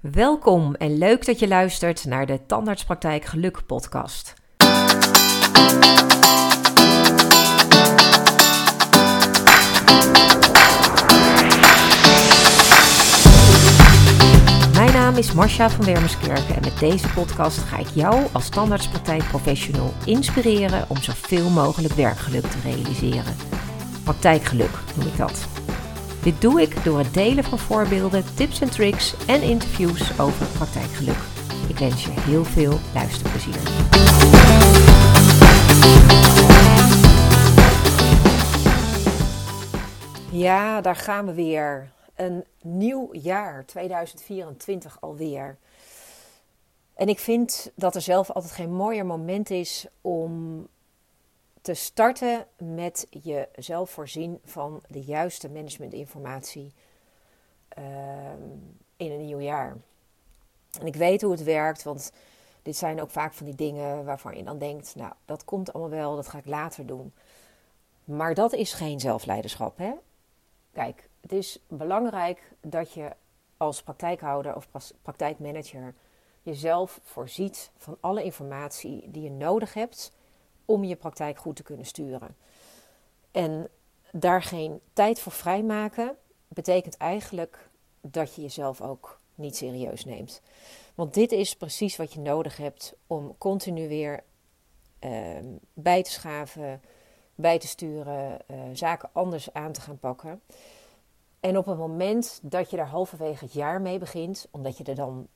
Welkom en leuk dat je luistert naar de Tandartspraktijk Geluk podcast. Mijn naam is Marcia van Wermerskerken en met deze podcast ga ik jou als tandartspraktijkprofessional inspireren om zoveel mogelijk werkgeluk te realiseren. Praktijkgeluk noem ik dat. Dit doe ik door het delen van voorbeelden, tips en tricks en interviews over praktijkgeluk. Ik wens je heel veel luisterplezier. Ja, daar gaan we weer. Een nieuw jaar, 2024 alweer. En ik vind dat er zelf altijd geen mooier moment is om te starten met jezelf voorzien van de juiste managementinformatie uh, in een nieuw jaar. En ik weet hoe het werkt, want dit zijn ook vaak van die dingen waarvan je dan denkt, nou, dat komt allemaal wel, dat ga ik later doen. Maar dat is geen zelfleiderschap, hè? Kijk, het is belangrijk dat je als praktijkhouder of praktijkmanager jezelf voorziet van alle informatie die je nodig hebt om je praktijk goed te kunnen sturen. En daar geen tijd voor vrijmaken betekent eigenlijk dat je jezelf ook niet serieus neemt. Want dit is precies wat je nodig hebt om continu weer uh, bij te schaven, bij te sturen, uh, zaken anders aan te gaan pakken. En op het moment dat je daar halverwege het jaar mee begint, omdat je er dan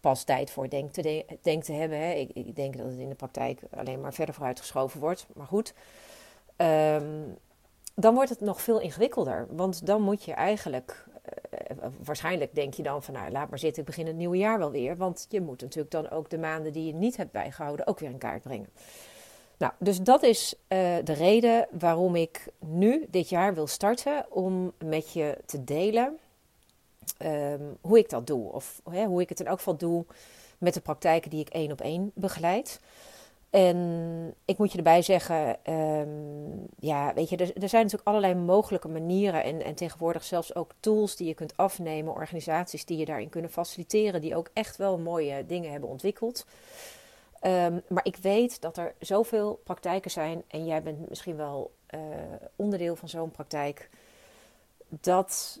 pas tijd voor denkt te, te hebben. Hè. Ik, ik, denk dat het in de praktijk alleen maar verder vooruitgeschoven wordt. Maar goed, um, dan wordt het nog veel ingewikkelder. Want dan moet je eigenlijk, uh, waarschijnlijk denk je dan van nou laat maar zitten, ik begin het nieuwe jaar wel weer. Want je moet natuurlijk dan ook de maanden die je niet hebt bijgehouden ook weer in kaart brengen. Nou, dus dat is uh, de reden waarom ik nu dit jaar wil starten om met je te delen um, hoe ik dat doe. Of hè, hoe ik het in elk geval doe met de praktijken die ik één op één begeleid. En ik moet je erbij zeggen, um, ja, weet je, er, er, zijn natuurlijk allerlei mogelijke manieren en, en tegenwoordig zelfs ook tools die je kunt afnemen, organisaties die je daarin kunnen faciliteren, die ook echt wel mooie dingen hebben ontwikkeld. Um, maar ik weet dat er zoveel praktijken zijn en jij bent misschien wel uh, onderdeel van zo'n praktijk, dat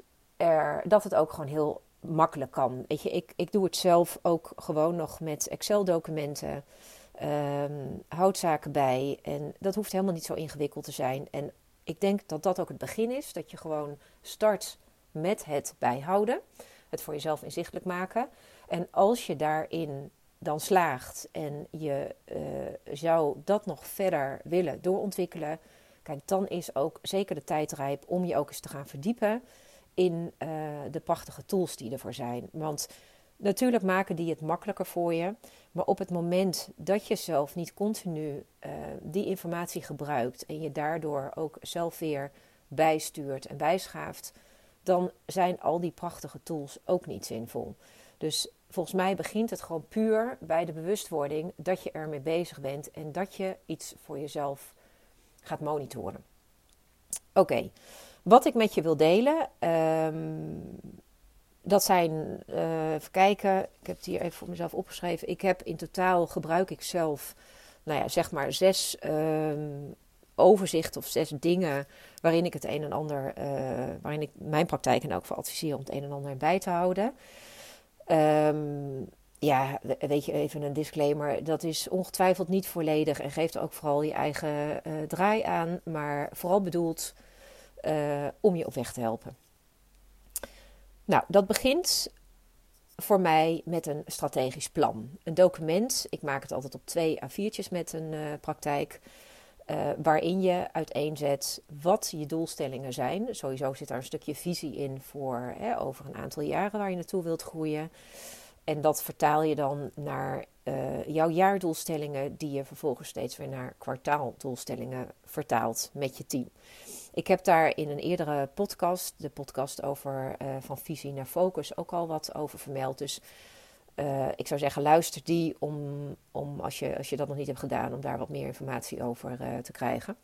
dat het ook gewoon heel makkelijk kan. Weet je, ik, ik doe het zelf ook gewoon nog met Excel-documenten. Um, houd zaken bij. En dat hoeft helemaal niet zo ingewikkeld te zijn. En ik denk dat dat ook het begin is. Dat je gewoon start met het bijhouden. Het voor jezelf inzichtelijk maken. En als je daarin dan slaagt en je uh, zou dat nog verder willen doorontwikkelen. Kijk, dan is ook zeker de tijd rijp om je ook eens te gaan verdiepen in uh, de prachtige tools die ervoor zijn. Want natuurlijk maken die het makkelijker voor je. Maar op het moment dat je zelf niet continu uh, die informatie gebruikt en je daardoor ook zelf weer bijstuurt en bijschaaft, dan zijn al die prachtige tools ook niet zinvol. Dus volgens mij begint het gewoon puur bij de bewustwording dat je ermee bezig bent en dat je iets voor jezelf gaat monitoren. Oké, wat ik met je wil delen, um, dat zijn, uh, even kijken, ik heb het hier even voor mezelf opgeschreven. Ik heb in totaal gebruik ik zelf, nou ja, zeg maar zes um, overzichten of zes dingen waarin ik het een en ander, uh, waarin ik mijn praktijk en ook voor adviseer om het een en ander bij te houden. Um, ja, weet je, even een disclaimer. Dat is ongetwijfeld niet volledig en geeft ook vooral je eigen uh, draai aan, maar vooral bedoeld uh, om je op weg te helpen. Nou, dat begint voor mij met een strategisch plan. Een document, ik maak het altijd op twee A4'tjes met een uh, praktijk, uh, waarin je uiteenzet wat je doelstellingen zijn. Sowieso zit daar een stukje visie in voor hè, over een aantal jaren waar je naartoe wilt groeien. En dat vertaal je dan naar jouw jaardoelstellingen, die je vervolgens steeds weer naar kwartaaldoelstellingen vertaalt met je team. Ik heb daar in een eerdere podcast, de podcast over uh, van visie naar focus, ook al wat over vermeld. Dus uh, ik zou zeggen, luister die om, om als, je, als je dat nog niet hebt gedaan, om daar wat meer informatie over uh, te krijgen.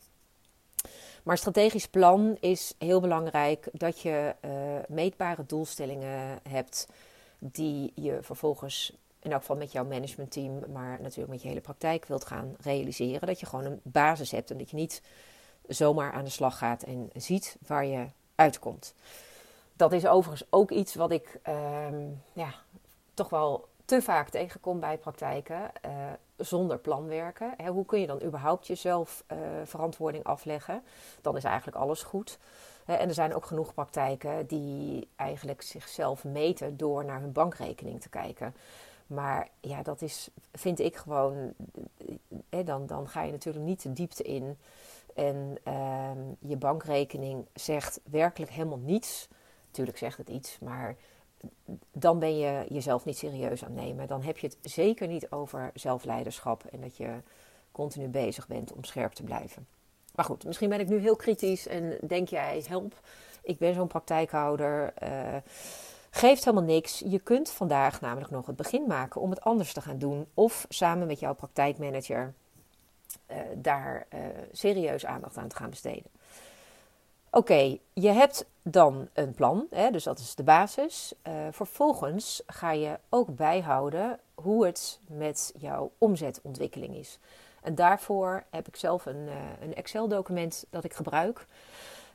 Maar strategisch plan is heel belangrijk dat je meetbare doelstellingen hebt die je vervolgens in elk geval met jouw managementteam, maar natuurlijk met je hele praktijk wilt gaan realiseren. Dat je gewoon een basis hebt en dat je niet zomaar aan de slag gaat en ziet waar je uitkomt. Dat is overigens ook iets wat ik ehm, ja, toch wel te vaak tegenkom bij praktijken uh, zonder plan werken. hoe kun je dan überhaupt jezelf uh, verantwoording afleggen? Dan is eigenlijk alles goed. en er zijn ook genoeg praktijken die eigenlijk zichzelf meten door naar hun bankrekening te kijken. Maar ja, dat is, vind ik gewoon, dan, dan ga je natuurlijk niet de diepte in. En ehm, je bankrekening zegt werkelijk helemaal niets. Natuurlijk zegt het iets, maar dan ben je jezelf niet serieus aan nemen. Dan heb je het zeker niet over zelfleiderschap en dat je continu bezig bent om scherp te blijven. Maar goed, misschien ben ik nu heel kritisch en denk jij, help, ik ben zo'n praktijkhouder. Uh, geeft helemaal niks. Je kunt vandaag namelijk nog het begin maken om het anders te gaan doen. Of samen met jouw praktijkmanager daar uh, serieus aandacht aan te gaan besteden. Oké, je hebt dan een plan, hè, dus dat is de basis. Uh, vervolgens ga je ook bijhouden hoe het met jouw omzetontwikkeling is. En daarvoor heb ik zelf een, een Excel-document dat ik gebruik.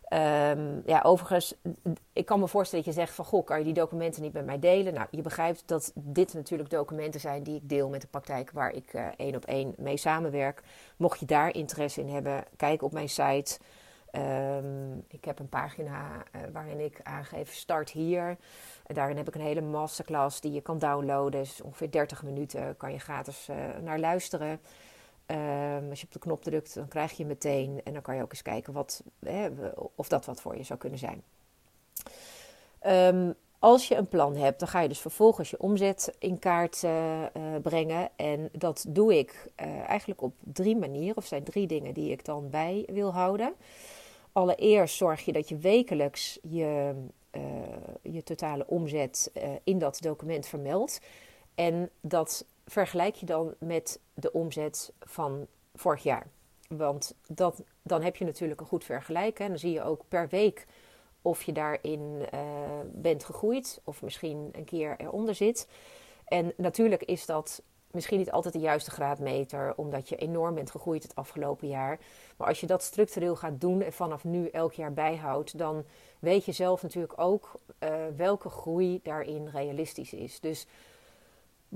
Um, ja, overigens, ik kan me voorstellen dat je zegt van... Goh, kan je die documenten niet met mij delen? Nou, je begrijpt dat dit natuurlijk documenten zijn die ik deel met de praktijk... waar ik uh, één op één mee samenwerk. Mocht je daar interesse in hebben, kijk op mijn site... Um, ik heb een pagina uh, waarin ik aangeef start hier. En daarin heb ik een hele masterclass die je kan downloaden. Dus ongeveer 30 minuten kan je gratis uh, naar luisteren. Um, als je op de knop drukt, dan krijg je meteen. En dan kan je ook eens kijken wat, hè, of dat wat voor je zou kunnen zijn. Um, als je een plan hebt, dan ga je dus vervolgens je omzet in kaart uh, uh, brengen. En dat doe ik uh, eigenlijk op drie manieren. Of zijn drie dingen die ik dan bij wil houden. Allereerst zorg je dat je wekelijks je, je totale omzet in dat document vermeldt. En dat vergelijk je dan met de omzet van vorig jaar. Want dat, dan heb je natuurlijk een goed vergelijk. En dan zie je ook per week of je daarin uh, bent gegroeid of misschien een keer eronder zit. En natuurlijk is dat misschien niet altijd de juiste graadmeter, omdat je enorm bent gegroeid het afgelopen jaar. Maar als je dat structureel gaat doen en vanaf nu elk jaar bijhoudt, dan weet je zelf natuurlijk ook uh, welke groei daarin realistisch is. Dus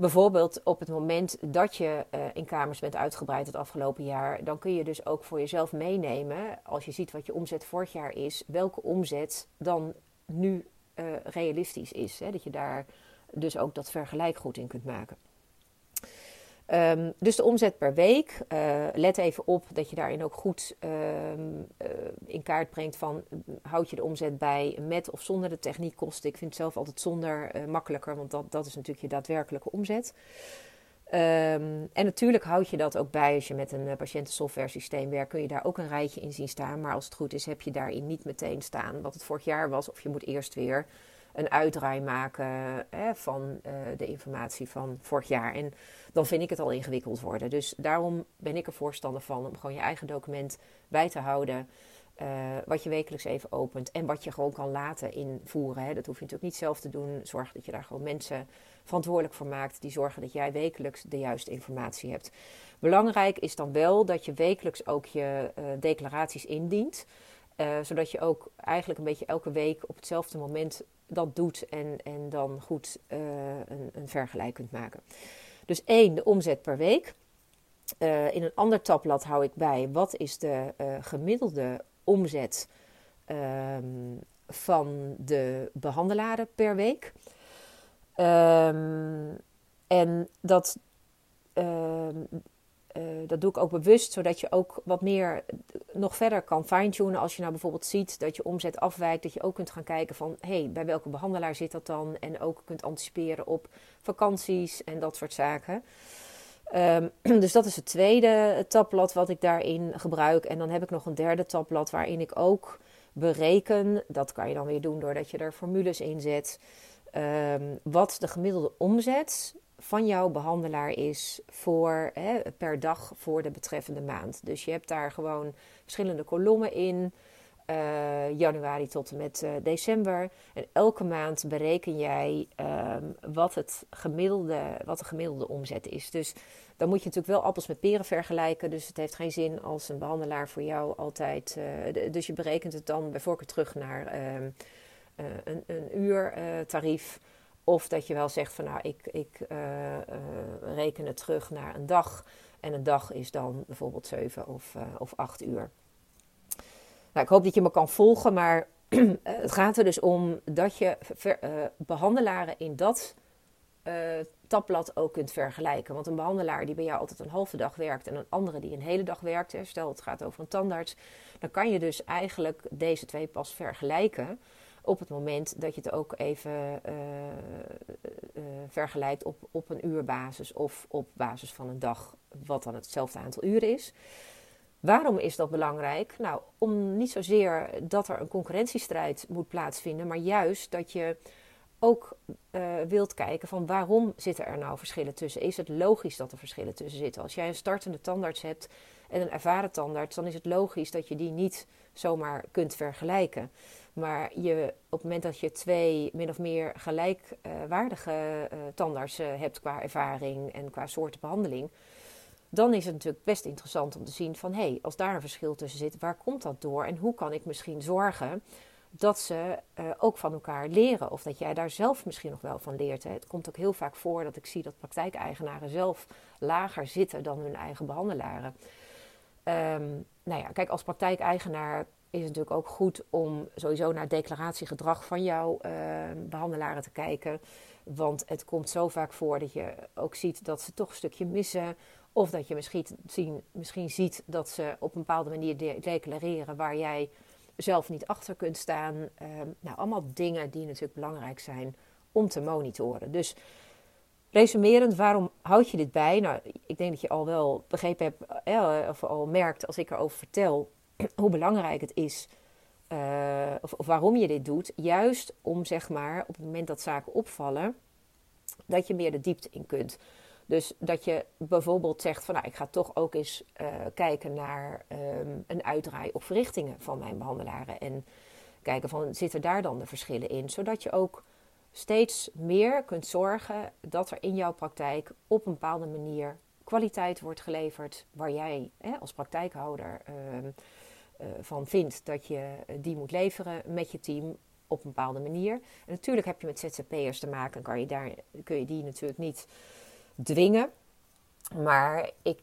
bijvoorbeeld op het moment dat je uh, in kamers bent uitgebreid het afgelopen jaar, dan kun je dus ook voor jezelf meenemen, als je ziet wat je omzet vorig jaar is, welke omzet dan nu uh, realistisch is. Hè? Dat je daar dus ook dat vergelijk goed in kunt maken. Um, dus de omzet per week. Uh, let even op dat je daarin ook goed um, uh, in kaart brengt van houd je de omzet bij met of zonder de techniekkosten. Ik vind het zelf altijd zonder uh, makkelijker, want dat, dat is natuurlijk je daadwerkelijke omzet. Um, en natuurlijk houd je dat ook bij als je met een patiëntensoftware systeem werkt. Kun je daar ook een rijtje in zien staan. Maar als het goed is, heb je daarin niet meteen staan wat het vorig jaar was. Of je moet eerst weer een uitdraai maken hè, van uh, de informatie van vorig jaar. En dan vind ik het al ingewikkeld worden. Dus daarom ben ik er voorstander van om gewoon je eigen document bij te houden. Uh, wat je wekelijks even opent en wat je gewoon kan laten invoeren. Hè. Dat hoef je natuurlijk niet zelf te doen. Zorg dat je daar gewoon mensen verantwoordelijk voor maakt die zorgen dat jij wekelijks de juiste informatie hebt. Belangrijk is dan wel dat je wekelijks ook je uh, declaraties indient. Zodat je ook eigenlijk een beetje elke week op hetzelfde moment dat doet en, en dan goed uh, een, een vergelijk kunt maken. Dus één, de omzet per week. Uh, in een ander tabblad hou ik bij wat is de gemiddelde omzet um, van de behandelaren per week. Um, en dat, um, uh, dat doe ik ook bewust, zodat je ook wat meer nog verder kan fine-tunen. Als je nou bijvoorbeeld ziet dat je omzet afwijkt, dat je ook kunt gaan kijken van hé, hey, bij welke behandelaar zit dat dan? En ook kunt anticiperen op vakanties en dat soort zaken. Um, dus dat is het tweede tabblad wat ik daarin gebruik. En dan heb ik nog een derde tabblad waarin ik ook bereken. Dat kan je dan weer doen doordat je er formules in zet. Um, wat de gemiddelde omzet van jouw behandelaar is voor, hè, per dag voor de betreffende maand. Dus je hebt daar gewoon verschillende kolommen in. uh, januari tot en met uh, december. En elke maand bereken jij um, wat, het gemiddelde, wat de gemiddelde omzet is. Dus dan moet je natuurlijk wel appels met peren vergelijken. Dus het heeft geen zin als een behandelaar voor jou altijd. Uh, dus je berekent het dan bijvoorbeeld terug naar um, een, een uurtarief. Of dat je wel zegt van nou, ik, ik reken het terug naar een dag. En een dag is dan bijvoorbeeld 7 of, of 8 uur. Nou, ik hoop dat je me kan volgen, maar het gaat er dus om dat je uh, behandelaren in dat uh, tabblad ook kunt vergelijken. Want een behandelaar die bij jou altijd een halve dag werkt en een andere die een hele dag werkt, stel het gaat over een tandarts, dan kan je dus eigenlijk deze twee pas vergelijken op het moment dat je het ook even uh, vergelijkt op, op een uurbasis of op basis van een dag, wat dan hetzelfde aantal uren is. Waarom is dat belangrijk? Nou, om niet zozeer dat er een concurrentiestrijd moet plaatsvinden, maar juist dat je ook wilt kijken van waarom zitten er nou verschillen tussen? Is het logisch dat er verschillen tussen zitten? Als jij een startende tandarts hebt en een ervaren tandarts, dan is het logisch dat je die niet zomaar kunt vergelijken. Maar je, op het moment dat je twee min of meer gelijkwaardige uh, tandartsen hebt qua ervaring en qua soorten behandeling, dan is het natuurlijk best interessant om te zien van hé, hey, als daar een verschil tussen zit, waar komt dat door en hoe kan ik misschien zorgen dat ze uh, ook van elkaar leren of dat jij daar zelf misschien nog wel van leert. Hè. Het komt ook heel vaak voor dat ik zie dat praktijkeigenaren zelf lager zitten dan hun eigen behandelaren. Um, nou ja, kijk, als praktijkeigenaar is het natuurlijk ook goed om sowieso naar declaratiegedrag van jouw uh, behandelaren te kijken. Want het komt zo vaak voor dat je ook ziet dat ze toch een stukje missen of dat je misschien, misschien ziet dat ze op een bepaalde manier declareren waar jij zelf niet achter kunt staan. Ehm, nou, allemaal dingen die natuurlijk belangrijk zijn om te monitoren. Dus resumerend, waarom houd je dit bij? Nou, ik denk dat je al wel begrepen hebt, eh, of al merkt als ik erover vertel, hoe belangrijk het is. Uh, of, waarom je dit doet. Juist om zeg maar op het moment dat zaken opvallen, dat je meer de diepte in kunt. Dus dat je bijvoorbeeld zegt van nou, ik ga toch ook eens uh, kijken naar um, een uitdraai of verrichtingen van mijn behandelaren. En kijken van zitten daar dan de verschillen in. Zodat je ook steeds meer kunt zorgen dat er in jouw praktijk op een bepaalde manier kwaliteit wordt geleverd waar jij hè, als praktijkhouder uh, uh, van vindt dat je die moet leveren met je team op een bepaalde manier. En natuurlijk heb je met ZZP'ers te maken, kan je daar, kun je die natuurlijk niet dwingen. Maar ik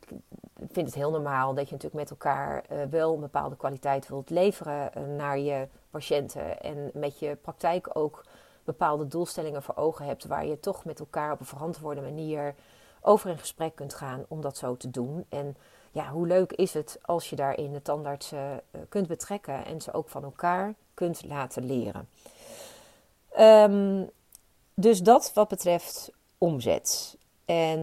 vind het heel normaal dat je natuurlijk met elkaar uh, wel een bepaalde kwaliteit wilt leveren uh, naar je patiënten. En met je praktijk ook bepaalde doelstellingen voor ogen hebt. Waar je toch met elkaar op een verantwoorde manier over in gesprek kunt gaan om dat zo te doen. En ja, hoe leuk is het als je daarin de tandartsen uh, kunt betrekken en ze ook van elkaar kunt laten leren. Um, dus dat wat betreft omzet. En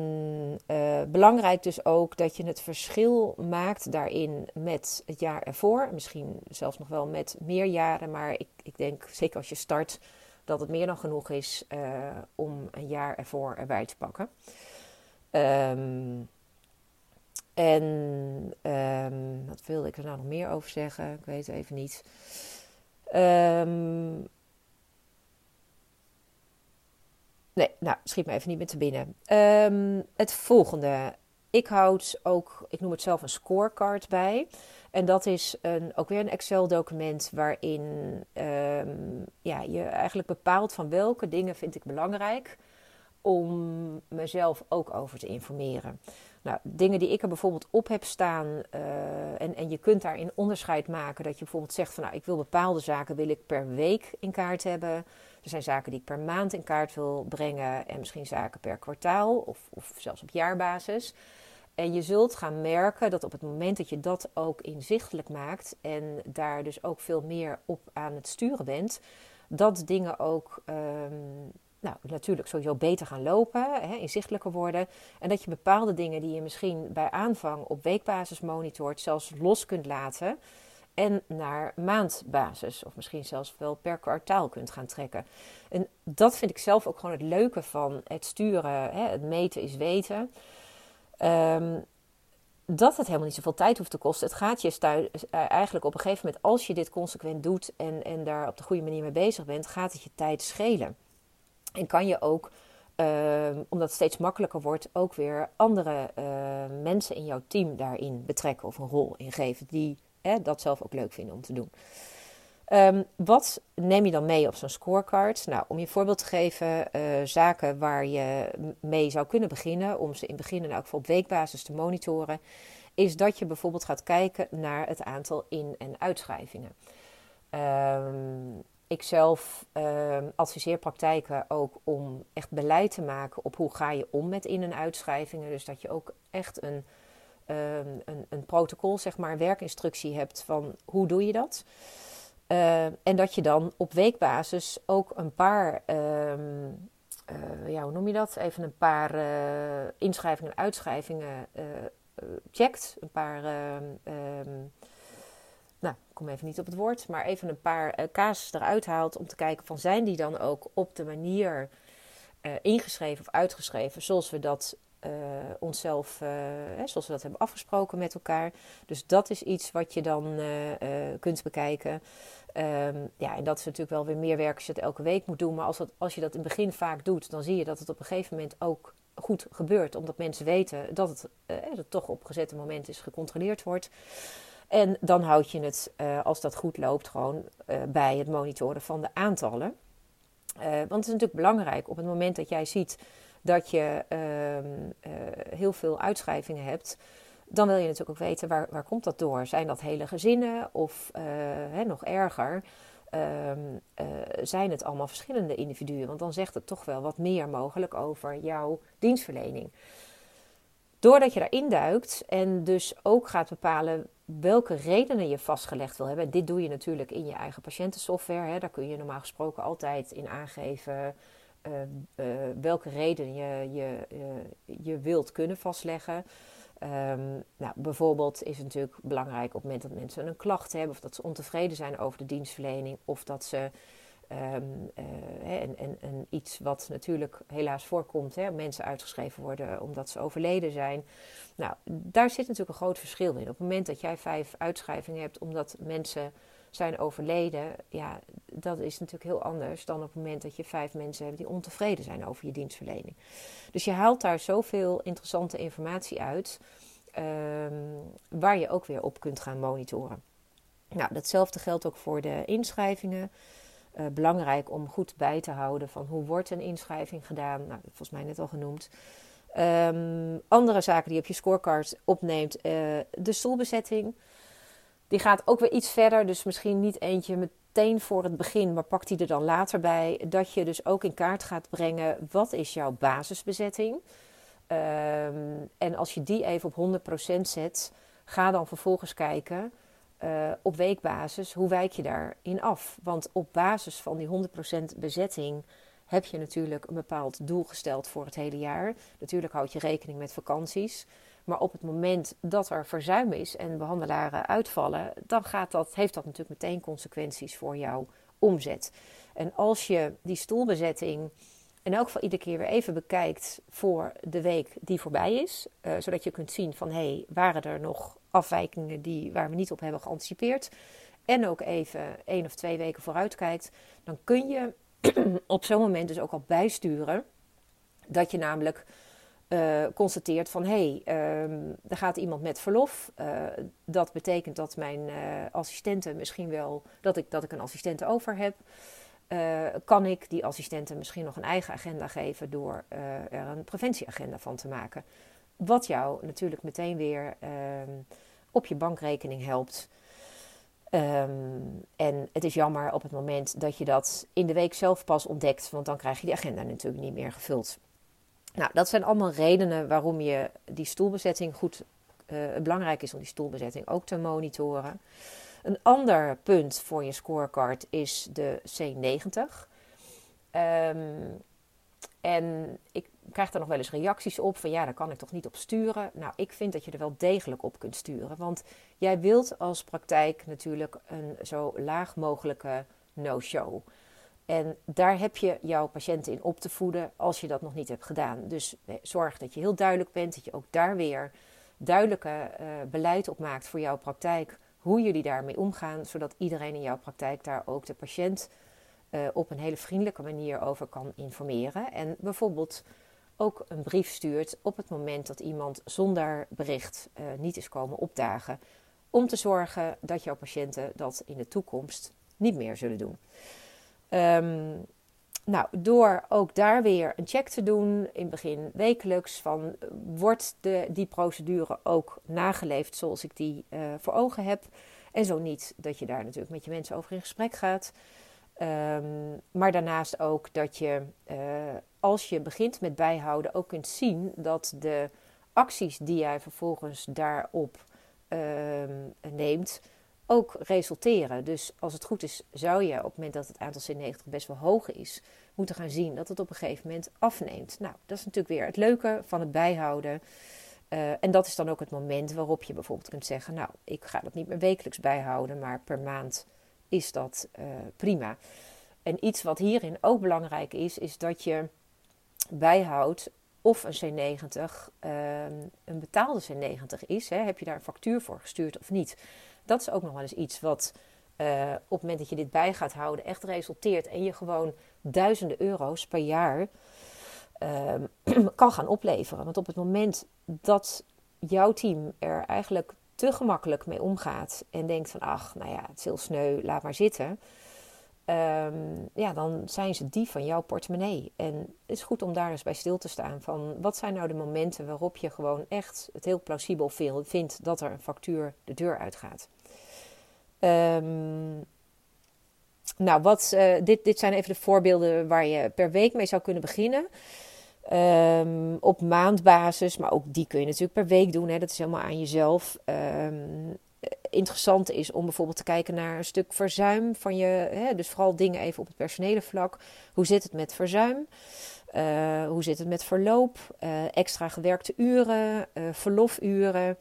uh, belangrijk dus ook dat je het verschil maakt daarin met het jaar ervoor. Misschien zelfs nog wel met meer jaren. Maar ik, ik denk, zeker als je start, dat het meer dan genoeg is uh, om een jaar ervoor erbij te pakken. Um, en um, wat wilde ik er nou nog meer over zeggen? Ik weet het even niet. Um, Nee, nou, schiet me even niet meer te binnen. Het volgende. Ik houd ook, ik noem het zelf een scorecard bij. En dat is een, ook weer een Excel-document waarin um, ja, je eigenlijk bepaalt van welke dingen vind ik belangrijk om mezelf ook over te informeren. Nou, dingen die ik er bijvoorbeeld op heb staan, uh, en, en je kunt daarin onderscheid maken dat je bijvoorbeeld zegt van nou, ik wil bepaalde zaken wil ik per week in kaart hebben. Er zijn zaken die ik per maand in kaart wil brengen en misschien zaken per kwartaal of, of zelfs op jaarbasis. En je zult gaan merken dat op het moment dat je dat ook inzichtelijk maakt en daar dus ook veel meer op aan het sturen bent, dat dingen ook um, nou, natuurlijk sowieso beter gaan lopen, hè, inzichtelijker worden. En dat je bepaalde dingen die je misschien bij aanvang op weekbasis monitort, zelfs los kunt laten en naar maandbasis of misschien zelfs wel per kwartaal kunt gaan trekken. En dat vind ik zelf ook gewoon het leuke van het sturen. Hè? Het meten is weten. Um, dat het helemaal niet zoveel tijd hoeft te kosten. Het gaat je uh, eigenlijk op een gegeven moment, als je dit consequent doet en, en daar op de goede manier mee bezig bent, gaat het je tijd schelen. En kan je ook, ehm, omdat het steeds makkelijker wordt, ook weer andere uh, mensen in jouw team daarin betrekken of een rol in geven die dat zelf ook leuk vinden om te doen. Um, wat neem je dan mee op zo'n scorecard? Nou, om je voorbeeld te geven, uh, zaken waar je mee zou kunnen beginnen, om ze in het begin in elk geval op weekbasis te monitoren, is dat je bijvoorbeeld gaat kijken naar het aantal in- en uitschrijvingen. Um, ik zelf um, adviseer praktijken ook om echt beleid te maken op hoe ga je om met in- en uitschrijvingen. Dus dat je ook echt een, een, een protocol, zeg maar, een werkinstructie hebt van hoe doe je dat. Uh, en dat je dan op weekbasis ook een paar, uh, uh, ja, hoe noem je dat? Even een paar eh, inschrijvingen en uitschrijvingen checkt. Een paar, um, nou, kom even niet op het woord, maar even een paar casus eruit haalt om te kijken van zijn die dan ook op de manier ingeschreven of uitgeschreven zoals we dat onszelf, hè, zoals we dat hebben afgesproken met elkaar. Dus dat is iets wat je dan kunt bekijken. Um, ja, en dat is natuurlijk wel weer meer werk als je het elke week moet doen. Maar als, dat, als je dat in het begin vaak doet, dan zie je dat het op een gegeven moment ook goed gebeurt. Omdat mensen weten dat het, dat het toch op gezette moment is gecontroleerd wordt. En dan houd je het, als dat goed loopt, gewoon bij het monitoren van de aantallen. want het is natuurlijk belangrijk op het moment dat jij ziet dat je uh, heel veel uitschrijvingen hebt, dan wil je natuurlijk ook weten waar, waar komt dat door? Zijn dat hele gezinnen of uh, hè, nog erger? Ehm, zijn het allemaal verschillende individuen? Want dan zegt het toch wel wat meer mogelijk over jouw dienstverlening. Doordat je daarin duikt en dus ook gaat bepalen welke redenen je vastgelegd wil hebben. En dit doe je natuurlijk in je eigen patiëntensoftware. Hè. Daar kun je normaal gesproken altijd in aangeven uh, welke reden je, je, je wilt kunnen vastleggen. Um, nou, bijvoorbeeld is het natuurlijk belangrijk op het moment dat mensen een klacht hebben, of dat ze ontevreden zijn over de dienstverlening, of dat ze. Um, en, en, en, iets wat natuurlijk helaas voorkomt, hè, mensen uitgeschreven worden omdat ze overleden zijn. Nou, daar zit natuurlijk een groot verschil in. Op het moment dat jij vijf uitschrijvingen hebt omdat mensen zijn overleden, ja, dat is natuurlijk heel anders dan op het moment dat je vijf mensen hebt die ontevreden zijn over je dienstverlening. Dus je haalt daar zoveel interessante informatie uit, um, waar je ook weer op kunt gaan monitoren. Nou, datzelfde geldt ook voor de inschrijvingen. Uh, belangrijk om goed bij te houden van hoe wordt een inschrijving gedaan. Nou, volgens mij net al genoemd. Um, andere zaken die je op je scorecard opneemt, uh, de stoelbezetting. Die gaat ook weer iets verder, dus misschien niet eentje meteen voor het begin, maar pakt die er dan later bij. Dat je dus ook in kaart gaat brengen, wat is jouw basisbezetting? Um, en als je die even op 100% zet, ga dan vervolgens kijken uh, op weekbasis, hoe wijk je daarin af? Want op basis van die 100% bezetting heb je natuurlijk een bepaald doel gesteld voor het hele jaar. Natuurlijk houd je rekening met vakanties. Maar op het moment dat er verzuim is en behandelaren uitvallen, dan gaat dat, heeft dat natuurlijk meteen consequenties voor jouw omzet. En als je die stoelbezetting in elk geval iedere keer weer even bekijkt voor de week die voorbij is, uh, zodat je kunt zien van hé, hey, waren er nog afwijkingen die, waar we niet op hebben geanticipeerd, en ook even één of twee weken vooruit kijkt, dan kun je op zo'n moment dus ook al bijsturen dat je namelijk uh, constateert van hé, hey, um, er gaat iemand met verlof. Uh, dat betekent dat mijn uh, assistenten misschien wel, dat ik, dat ik een assistente over heb. kan ik die assistenten misschien nog een eigen agenda geven door er een preventieagenda van te maken? Wat jou natuurlijk meteen weer um, op je bankrekening helpt. Um, en het is jammer op het moment dat je dat in de week zelf pas ontdekt, want dan krijg je die agenda natuurlijk niet meer gevuld. Nou, dat zijn allemaal redenen waarom je die stoelbezetting goed. Uh, belangrijk is om die stoelbezetting ook te monitoren. Een ander punt voor je scorecard is de C90. Um, ehm, en ik krijg daar nog wel eens reacties op van ja, daar kan ik toch niet op sturen. Nou, ik vind dat je er wel degelijk op kunt sturen. Want jij wilt als praktijk natuurlijk een zo laag mogelijke no-show. En daar heb je jouw patiënten in op te voeden als je dat nog niet hebt gedaan. Dus zorg dat je heel duidelijk bent, dat je ook daar weer duidelijke beleid opmaakt voor jouw praktijk, hoe jullie daarmee omgaan, zodat iedereen in jouw praktijk daar ook de patiënt op een hele vriendelijke manier over kan informeren. En bijvoorbeeld ook een brief stuurt op het moment dat iemand zonder bericht niet is komen opdagen om te zorgen dat jouw patiënten dat in de toekomst niet meer zullen doen. Um, nou, door ook daar weer een check te doen, in het begin wekelijks, van wordt de, die procedure ook nageleefd zoals ik die uh, voor ogen heb? En zo niet, dat je daar natuurlijk met je mensen over in gesprek gaat. Um, maar daarnaast ook dat je, uh, als je begint met bijhouden, ook kunt zien dat de acties die jij vervolgens daarop Ehm, neemt, ook resulteren. Dus als het goed is, zou je op het moment dat het aantal C90 best wel hoog is, moeten gaan zien dat het op een gegeven moment afneemt. Nou, dat is natuurlijk weer het leuke van het bijhouden. Uh, en dat is dan ook het moment waarop je bijvoorbeeld kunt zeggen: Nou, ik ga dat niet meer wekelijks bijhouden, maar per maand is dat uh, prima. En iets wat hierin ook belangrijk is, is dat je bijhoudt of een C90 ehm, een betaalde C90 is. Hè, heb je daar een factuur voor gestuurd of niet? Dat is ook nog wel eens iets wat uh, op het moment dat je dit bij gaat houden echt resulteert en je gewoon duizenden euro's per jaar uh, kan gaan opleveren. Want op het moment dat jouw team er eigenlijk te gemakkelijk mee omgaat en denkt van ach, nou ja, het is heel sneu, laat maar zitten um, ja, dan zijn ze die van jouw portemonnee. En het is goed om daar eens bij stil te staan. Van wat zijn nou de momenten waarop je gewoon echt het heel plausibel vindt dat er een factuur de deur uitgaat. Um, nou, wat, uh, dit, dit zijn even de voorbeelden waar je per week mee zou kunnen beginnen. Um, op maandbasis, maar ook die kun je natuurlijk per week doen. Hè. Dat is helemaal aan jezelf. Um, interessant is om bijvoorbeeld te kijken naar een stuk verzuim van je. Hè, dus vooral dingen even op het personele vlak. Hoe zit het met verzuim? Uh, hoe zit het met verloop? Uh, extra gewerkte uren, verlofuren.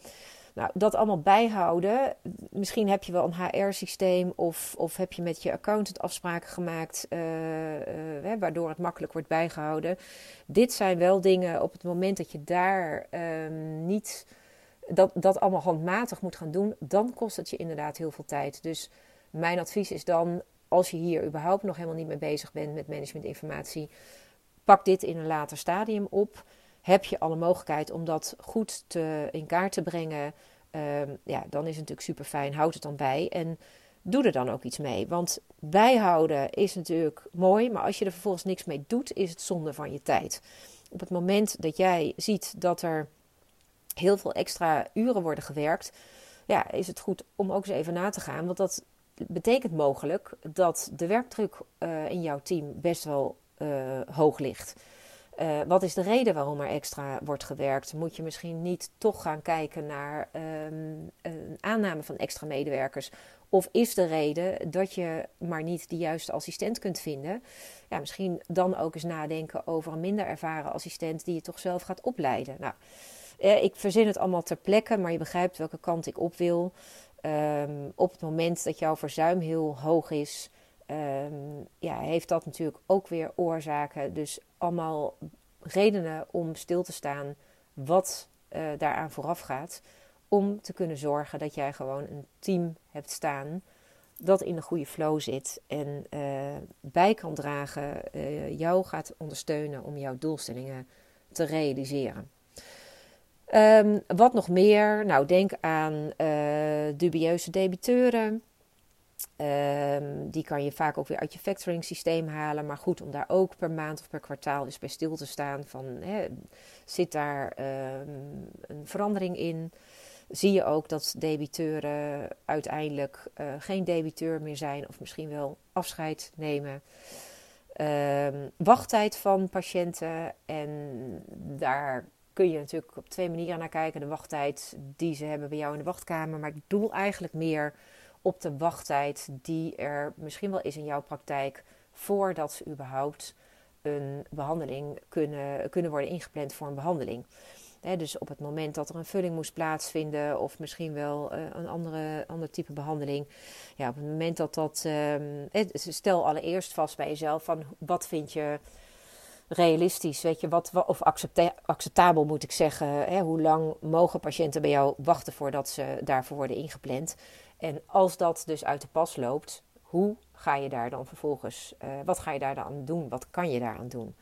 Nou, dat allemaal bijhouden. Misschien heb je wel een HR-systeem of, of heb je met je accountant afspraken gemaakt, waardoor het makkelijk wordt bijgehouden. Dit zijn wel dingen op het moment dat je daar ehm, niet dat, dat allemaal handmatig moet gaan doen, dan kost het je inderdaad heel veel tijd. Dus mijn advies is dan, als je hier überhaupt nog helemaal niet mee bezig bent met managementinformatie, pak dit in een later stadium op. Heb je alle mogelijkheid om dat goed te, in kaart te brengen, ehm, ja, dan is het natuurlijk super fijn. Houd het dan bij en doe er dan ook iets mee. Want bijhouden is natuurlijk mooi, maar als je er vervolgens niks mee doet, is het zonde van je tijd. Op het moment dat jij ziet dat er heel veel extra uren worden gewerkt, ja, is het goed om ook eens even na te gaan. Want dat betekent mogelijk dat de werkdruk uh, in jouw team best wel uh, hoog ligt. Uh, wat is de reden waarom er extra wordt gewerkt? Moet je misschien niet toch gaan kijken naar um, een aanname van extra medewerkers? Of is de reden dat je maar niet de juiste assistent kunt vinden? Ja, misschien dan ook eens nadenken over een minder ervaren assistent die je toch zelf gaat opleiden. Nou, ik verzin het allemaal ter plekke, maar je begrijpt welke kant ik op wil. Um, op het moment dat jouw verzuim heel hoog is, um, ja, heeft dat natuurlijk ook weer oorzaken. Dus allemaal redenen om stil te staan wat uh, daaraan vooraf gaat. Om te kunnen zorgen dat jij gewoon een team hebt staan dat in de goede flow zit en uh, bij kan dragen, uh, jou gaat ondersteunen om jouw doelstellingen te realiseren. Um, wat nog meer? Nou, denk aan uh, dubieuze debiteuren. Um, die kan je vaak ook weer uit je factoring systeem halen. Maar goed, om daar ook per maand of per kwartaal eens bij stil te staan. Van, hè, zit daar um, een verandering in? Zie je ook dat debiteuren uiteindelijk uh, geen debiteur meer zijn. Of misschien wel afscheid nemen. wachttijd van patiënten. En daar kun je natuurlijk op twee manieren naar kijken. De wachttijd die ze hebben bij jou in de wachtkamer. Maar ik doel eigenlijk meer op de wachttijd die er misschien wel is in jouw praktijk. Voordat ze überhaupt een behandeling kunnen, kunnen worden ingepland voor een behandeling. dus op het moment dat er een vulling moest plaatsvinden, of misschien wel uh, een andere, ander type behandeling. Ja, op het moment dat dat. Uh, stel allereerst vast bij jezelf van wat vind je realistisch? Weet je, wat, of acceptabel moet ik zeggen? Hè? Hoe lang mogen patiënten bij jou wachten voordat ze daarvoor worden ingepland? En als dat dus uit de pas loopt, hoe ga je daar dan vervolgens, uh, wat ga je daar dan aan doen? Wat kan je daaraan doen?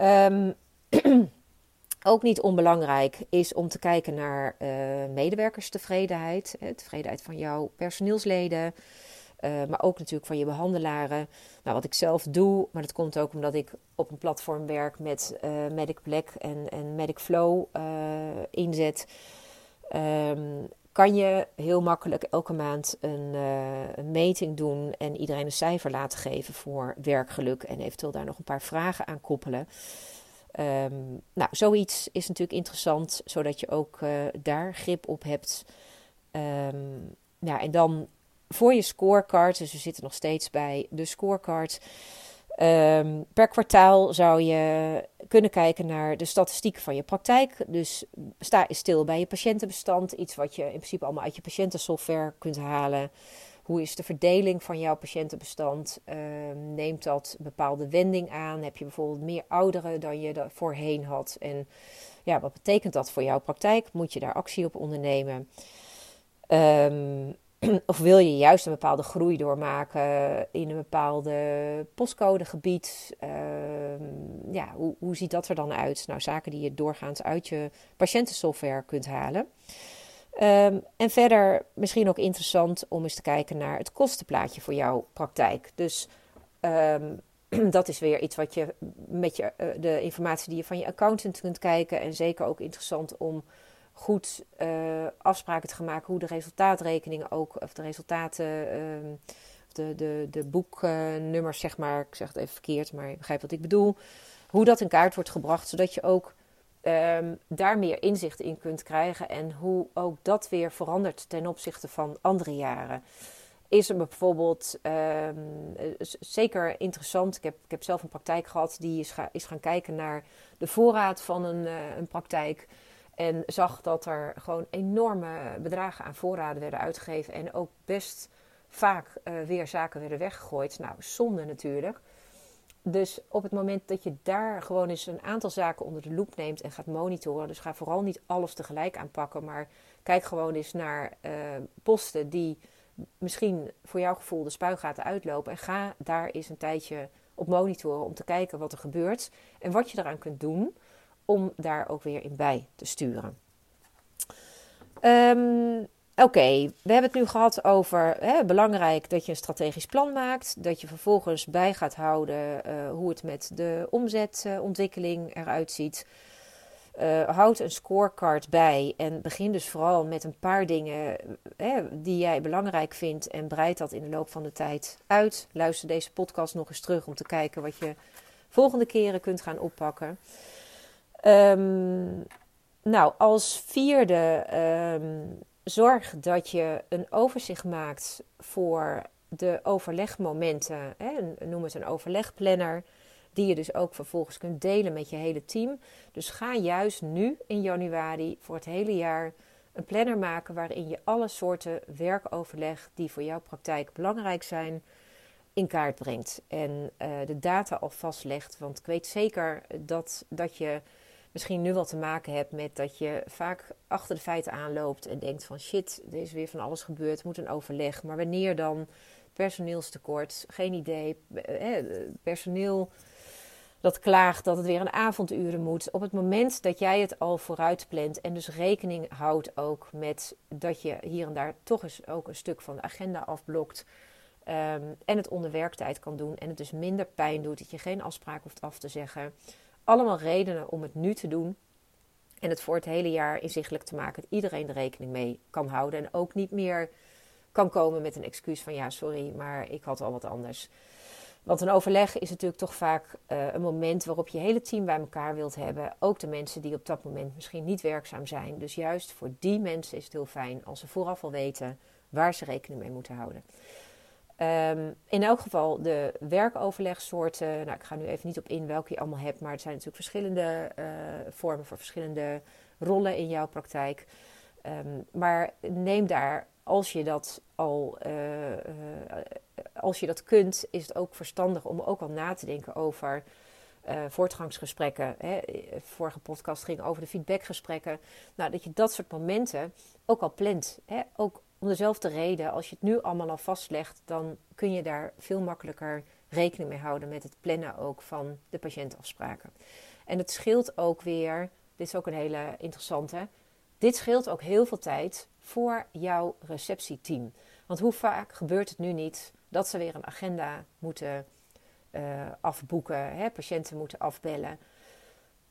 Um, ook niet onbelangrijk is om te kijken naar uh, medewerkerstevredenheid, tevredenheid van jouw personeelsleden, maar ook natuurlijk van je behandelaren. Nou, wat ik zelf doe, maar dat komt ook omdat ik op een platform werk met uh, Medic Black en, en Medic Flow inzet. Um, kan je heel makkelijk elke maand een, een, meting doen en iedereen een cijfer laten geven voor werkgeluk en eventueel daar nog een paar vragen aan koppelen. Um, nou, zoiets is natuurlijk interessant, zodat je ook daar grip op hebt. Um, ja, en dan voor je scorecard, dus we zitten nog steeds bij de scorecard. Um, per kwartaal zou je kunnen kijken naar de statistieken van je praktijk. Dus sta stil bij je patiëntenbestand. Iets wat je in principe allemaal uit je patiëntensoftware kunt halen. Hoe is de verdeling van jouw patiëntenbestand? Uh, neemt dat bepaalde wending aan? Heb je bijvoorbeeld meer ouderen dan je er voorheen had? En ja, wat betekent dat voor jouw praktijk? Moet je daar actie op ondernemen? Um, of wil je juist een bepaalde groei doormaken in een bepaalde postcodegebied? Uh, ja, hoe, hoe ziet dat er dan uit? Nou, zaken die je doorgaans uit je patiëntensoftware kunt halen. Um, en verder misschien ook interessant om eens te kijken naar het kostenplaatje voor jouw praktijk. Dus um, dat is weer iets wat je met je, uh, de informatie die je van je accountant kunt kijken. En zeker ook interessant om goed uh, afspraken te maken hoe de resultaatrekeningen ook, of de resultaten, uh, de, de, de boeknummers, zeg maar, ik zeg het even verkeerd, maar je begrijpt wat ik bedoel, hoe dat in kaart wordt gebracht, zodat je ook um, daar meer inzicht in kunt krijgen en hoe ook dat weer verandert ten opzichte van andere jaren. Is er bijvoorbeeld um, zeker interessant. Ik heb, ik heb zelf een praktijk gehad die is, is gaan kijken naar de voorraad van een, uh, een praktijk. En zag dat er gewoon enorme bedragen aan voorraden werden uitgegeven. En ook best vaak uh, weer zaken werden weggegooid. Nou, zonde natuurlijk. Dus op het moment dat je daar gewoon eens een aantal zaken onder de loep neemt en gaat monitoren. Dus ga vooral niet alles tegelijk aanpakken. Maar kijk gewoon eens naar uh, posten die misschien voor jouw gevoel de spuigaten uitlopen. En ga daar eens een tijdje op monitoren om te kijken wat er gebeurt. En wat je eraan kunt doen om daar ook weer in bij te sturen. Um, Oké, we hebben het nu gehad over hè, belangrijk dat je een strategisch plan maakt. Dat je vervolgens bij gaat houden uh, hoe het met de omzetontwikkeling eruit ziet. Uh, houd een scorecard bij en begin dus vooral met een paar dingen hè, die jij belangrijk vindt. En breid dat in de loop van de tijd uit. Luister deze podcast nog eens terug om te kijken wat je volgende keren kunt gaan oppakken. Um, nou, als vierde, um, zorg dat je een overzicht maakt voor de overlegmomenten. Hè, noem het een overlegplanner. Die je dus ook vervolgens kunt delen met je hele team. Dus ga juist nu in januari voor het hele jaar een planner maken waarin je alle soorten werkoverleg die voor jouw praktijk belangrijk zijn, in kaart brengt. En uh, de data al vastlegt. Want ik weet zeker dat, dat je misschien nu wel te maken hebt met dat je vaak achter de feiten aanloopt en denkt van shit, er is weer van alles gebeurd, moet een overleg. Maar wanneer dan? Personeelstekort, geen idee. Eh, personeel dat klaagt dat het weer een avonduren moet. Op het moment dat jij het al vooruit plant en dus rekening houdt ook met dat je hier en daar toch eens ook een stuk van de agenda afblokt. Um, en het onder werktijd kan doen en het dus minder pijn doet, dat je geen afspraak hoeft af te zeggen allemaal redenen om het nu te doen. En het voor het hele jaar inzichtelijk te maken dat iedereen er rekening mee kan houden. En ook niet meer kan komen met een excuus van ja, sorry, maar ik had al wat anders. Want een overleg is natuurlijk toch vaak uh, een moment waarop je hele team bij elkaar wilt hebben. Ook de mensen die op dat moment misschien niet werkzaam zijn. Dus juist voor die mensen is het heel fijn als ze vooraf al weten waar ze rekening mee moeten houden. Um, in elk geval de werkoverlegsoorten. Nou, ik ga nu even niet op in welke je allemaal hebt, maar het zijn natuurlijk verschillende uh, vormen voor verschillende rollen in jouw praktijk. Um, maar neem daar, als je dat al, uh, uh, als je dat kunt, is het ook verstandig om ook al na te denken over voortgangsgesprekken. Hè, vorige podcast ging over de feedbackgesprekken. Nou, dat je dat soort momenten ook al plant. Hè, ook om dezelfde reden, als je het nu allemaal al vastlegt, dan kun je daar veel makkelijker rekening mee houden met het plannen ook van de patiëntafspraken. En het scheelt ook weer, dit is ook een hele interessante, dit scheelt ook heel veel tijd voor jouw receptieteam. Want hoe vaak gebeurt het nu niet dat ze weer een agenda moeten uh, afboeken, hè, patiënten moeten afbellen.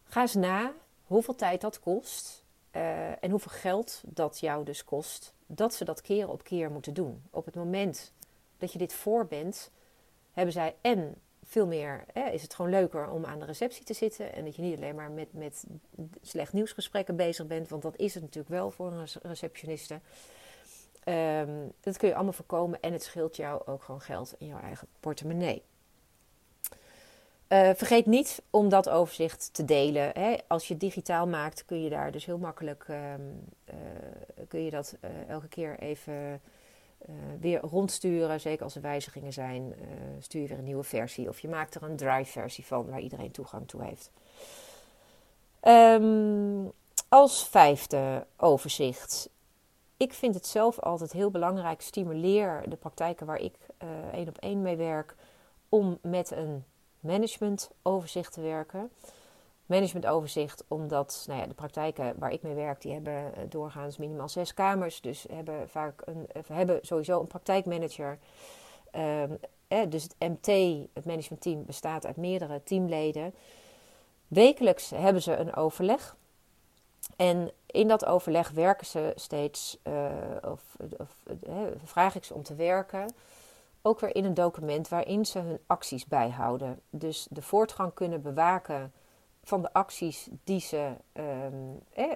Ga eens na hoeveel tijd dat kost uh, en hoeveel geld dat jou dus kost, dat ze dat keer op keer moeten doen. Op het moment dat je dit voor bent, hebben zij en veel meer, hè, is het gewoon leuker om aan de receptie te zitten en dat je niet alleen maar met, met slecht nieuwsgesprekken bezig bent, want dat is het natuurlijk wel voor een receptioniste. Um, dat kun je allemaal voorkomen en het scheelt jou ook gewoon geld in jouw eigen portemonnee. Uh, vergeet niet om dat overzicht te delen. Hè. Als je het digitaal maakt, kun je daar dus heel makkelijk um, uh, kun je dat uh, elke keer even weer rondsturen. Zeker als er wijzigingen zijn, stuur je weer een nieuwe versie. Of je maakt er een drive versie van waar iedereen toegang toe heeft. Um, als vijfde overzicht. Ik vind het zelf altijd heel belangrijk. Stimuleer de praktijken waar ik één op één mee werk. Om met een managementoverzicht te werken. Managementoverzicht omdat nou ja, de praktijken waar ik mee werk, die hebben eh, doorgaans minimaal zes kamers. Dus hebben vaak een, eh, hebben sowieso een praktijkmanager. Um, eh, dus het MT, het managementteam, bestaat uit meerdere teamleden. Wekelijks hebben ze een overleg. En in dat overleg werken ze steeds, uh, of, of uh, vraag ik ze om te werken ook weer in een document waarin ze hun acties bijhouden. Dus de voortgang kunnen bewaken van de acties die ze, um, eh,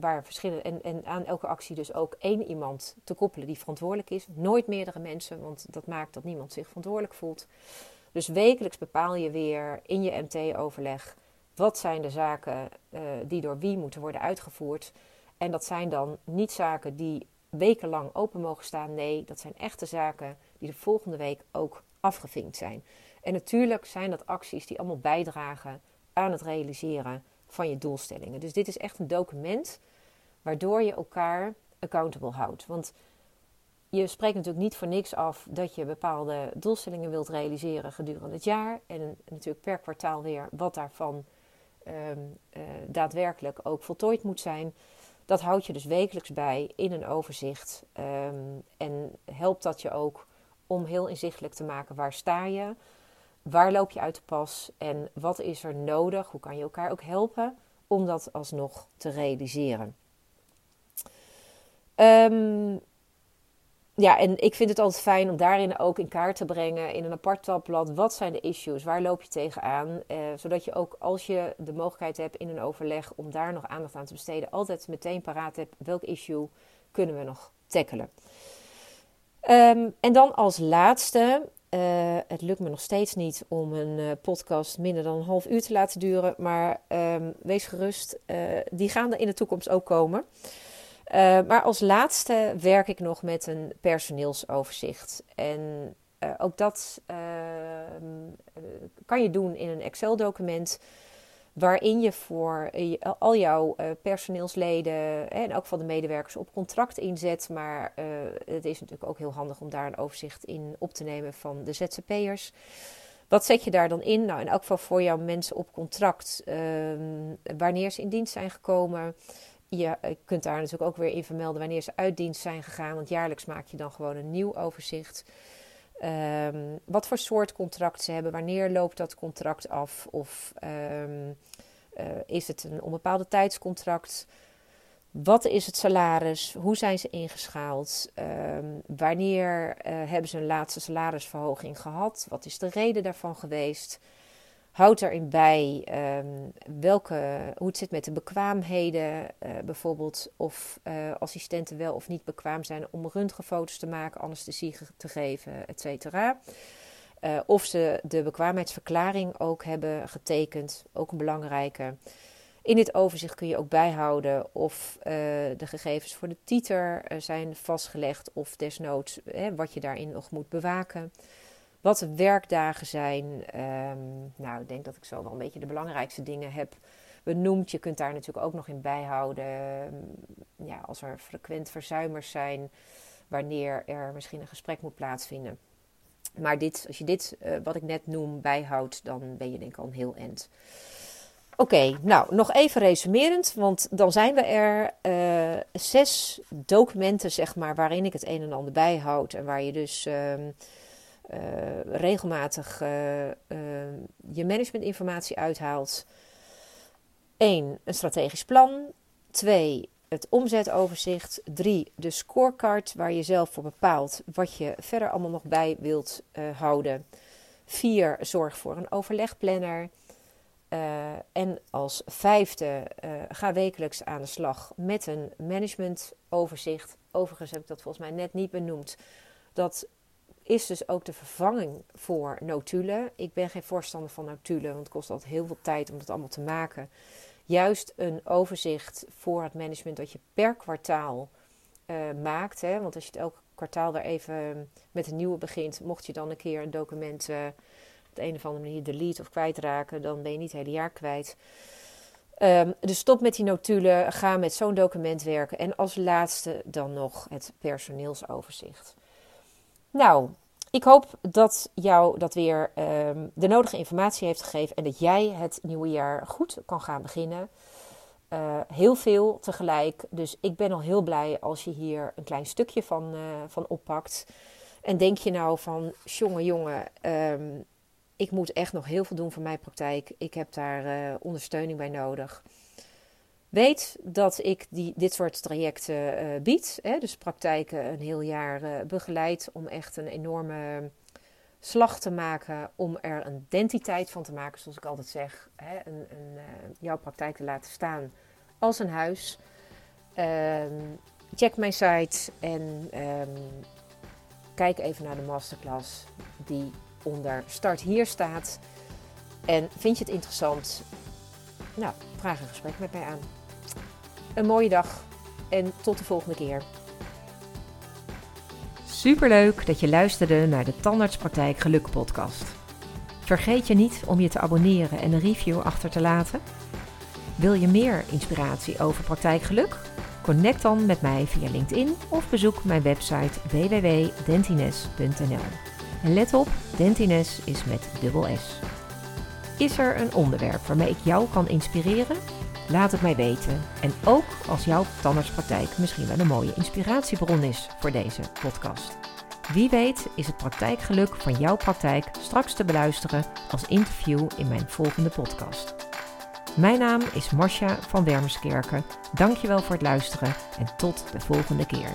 waar verschillende, en, en aan elke actie dus ook één iemand te koppelen die verantwoordelijk is. Nooit meerdere mensen, want dat maakt dat niemand zich verantwoordelijk voelt. Dus wekelijks bepaal je weer in je MT-overleg wat zijn de zaken uh, die door wie moeten worden uitgevoerd. En dat zijn dan niet zaken die wekenlang open mogen staan. Nee, dat zijn echte zaken die de volgende week ook afgevinkt zijn. En natuurlijk zijn dat acties die allemaal bijdragen aan het realiseren van je doelstellingen. Dus dit is echt een document waardoor je elkaar accountable houdt. Want je spreekt natuurlijk niet voor niks af dat je bepaalde doelstellingen wilt realiseren gedurende het jaar. En natuurlijk per kwartaal weer wat daarvan um, uh, daadwerkelijk ook voltooid moet zijn. Dat houd je dus wekelijks bij in een overzicht. Um, en helpt dat je ook om heel inzichtelijk te maken waar sta je, waar loop je uit de pas en wat is er nodig, hoe kan je elkaar ook helpen om dat alsnog te realiseren. Um, ja, en ik vind het altijd fijn om daarin ook in kaart te brengen in een apart tabblad. Wat zijn de issues? Waar loop je tegenaan? Eh, zodat je ook als je de mogelijkheid hebt in een overleg om daar nog aandacht aan te besteden, altijd meteen paraat hebt welk issue kunnen we nog tackelen. Um, en dan als laatste, uh, het lukt me nog steeds niet om een uh, podcast minder dan een half uur te laten duren, maar um, wees gerust, uh, die gaan er in de toekomst ook komen. Uh, maar als laatste werk ik nog met een personeelsoverzicht. En uh, ook dat uh, kan je doen in een Excel-document. Waarin je voor al jouw personeelsleden en ook van de medewerkers op contract inzet. Maar het is natuurlijk ook heel handig om daar een overzicht in op te nemen van de ZZP'ers. Wat zet je daar dan in? Nou, in elk geval voor jouw mensen op contract. Ehm, wanneer ze in dienst zijn gekomen je kunt daar natuurlijk ook weer in vermelden wanneer ze uit dienst zijn gegaan. Want jaarlijks maak je dan gewoon een nieuw overzicht. Um, wat voor soort contract ze hebben, wanneer loopt dat contract af? Of um, uh, is het een onbepaalde tijdscontract? Wat is het salaris? Hoe zijn ze ingeschaald? Um, wanneer uh, hebben ze een laatste salarisverhoging gehad? Wat is de reden daarvan geweest? Houd erin bij um, welke, hoe het zit met de bekwaamheden. Uh, bijvoorbeeld of uh, assistenten wel of niet bekwaam zijn om röntgenfoto's te maken, anesthesie te geven, et cetera. Uh, of ze de bekwaamheidsverklaring ook hebben getekend, ook een belangrijke. In dit overzicht kun je ook bijhouden of de gegevens voor de titer zijn vastgelegd of desnoods wat je daarin nog moet bewaken. Wat de werkdagen zijn. Ehm, nou, ik denk dat ik zo wel een beetje de belangrijkste dingen heb benoemd. Je kunt daar natuurlijk ook nog in bijhouden. Ehm, ja, als er frequent verzuimers zijn, wanneer er misschien een gesprek moet plaatsvinden. Maar dit, als je dit, uh, wat ik net noem, bijhoudt, dan ben je denk ik al een heel eind. Oké, nou nog even resumerend, want dan zijn we er uh, zes documenten, zeg maar, waarin ik het een en ander bijhoud en waar je dus uh, uh, regelmatig je managementinformatie uithaalt. Eén, een strategisch plan. Twee, het omzetoverzicht. Drie, de scorecard waar je zelf voor bepaalt wat je verder allemaal nog bij wilt houden. Vier, zorg voor een overlegplanner. En als vijfde, ga wekelijks aan de slag met een managementoverzicht. Overigens heb ik dat volgens mij net niet benoemd. Dat is dus ook de vervanging voor notulen. Ik ben geen voorstander van notulen, want het kost altijd heel veel tijd om dat allemaal te maken. Juist een overzicht voor het management dat je per kwartaal uh, maakt. Hè? Want als je het elk kwartaal weer even met een nieuwe begint, mocht je dan een keer een document op de een of andere manier delete of kwijtraken, dan ben je niet het hele jaar kwijt. Um, dus stop met die notulen, ga met zo'n document werken. En als laatste dan nog het personeelsoverzicht. Nou, ik hoop dat jou dat weer um, de nodige informatie heeft gegeven en dat jij het nieuwe jaar goed kan gaan beginnen. Uh, heel veel tegelijk. Dus ik ben al heel blij als je hier een klein stukje van, uh, van oppakt. En denk je nou van, jongen, jongen, um, ik moet echt nog heel veel doen voor mijn praktijk. Ik heb daar uh, ondersteuning bij nodig. Weet dat ik die, dit soort trajecten uh, bied. Hè, dus praktijken een heel jaar uh, begeleid om echt een enorme slag te maken. Om er een identiteit van te maken, zoals ik altijd zeg. Hè, een, een, jouw praktijk te laten staan als een huis. Ehm, check mijn site en um, kijk even naar de masterclass die onder start hier staat. En vind je het interessant? Nou, vraag een gesprek met mij aan. Een mooie dag en tot de volgende keer. Superleuk dat je luisterde naar de Tandartspraktijk Geluk podcast. Vergeet je niet om je te abonneren en een review achter te laten. Wil je meer inspiratie over praktijkgeluk? Connect dan met mij via LinkedIn of bezoek mijn website www.dentines.nl. En let op, Dentines is met dubbel S. Is er een onderwerp waarmee ik jou kan inspireren? Laat het mij weten. En ook als jouw tandartspraktijk misschien wel een mooie inspiratiebron is voor deze podcast. Wie weet is het praktijkgeluk van jouw praktijk straks te beluisteren als interview in mijn volgende podcast. Mijn naam is Marcia van Wermerskerken. Dankjewel voor het luisteren en tot de volgende keer.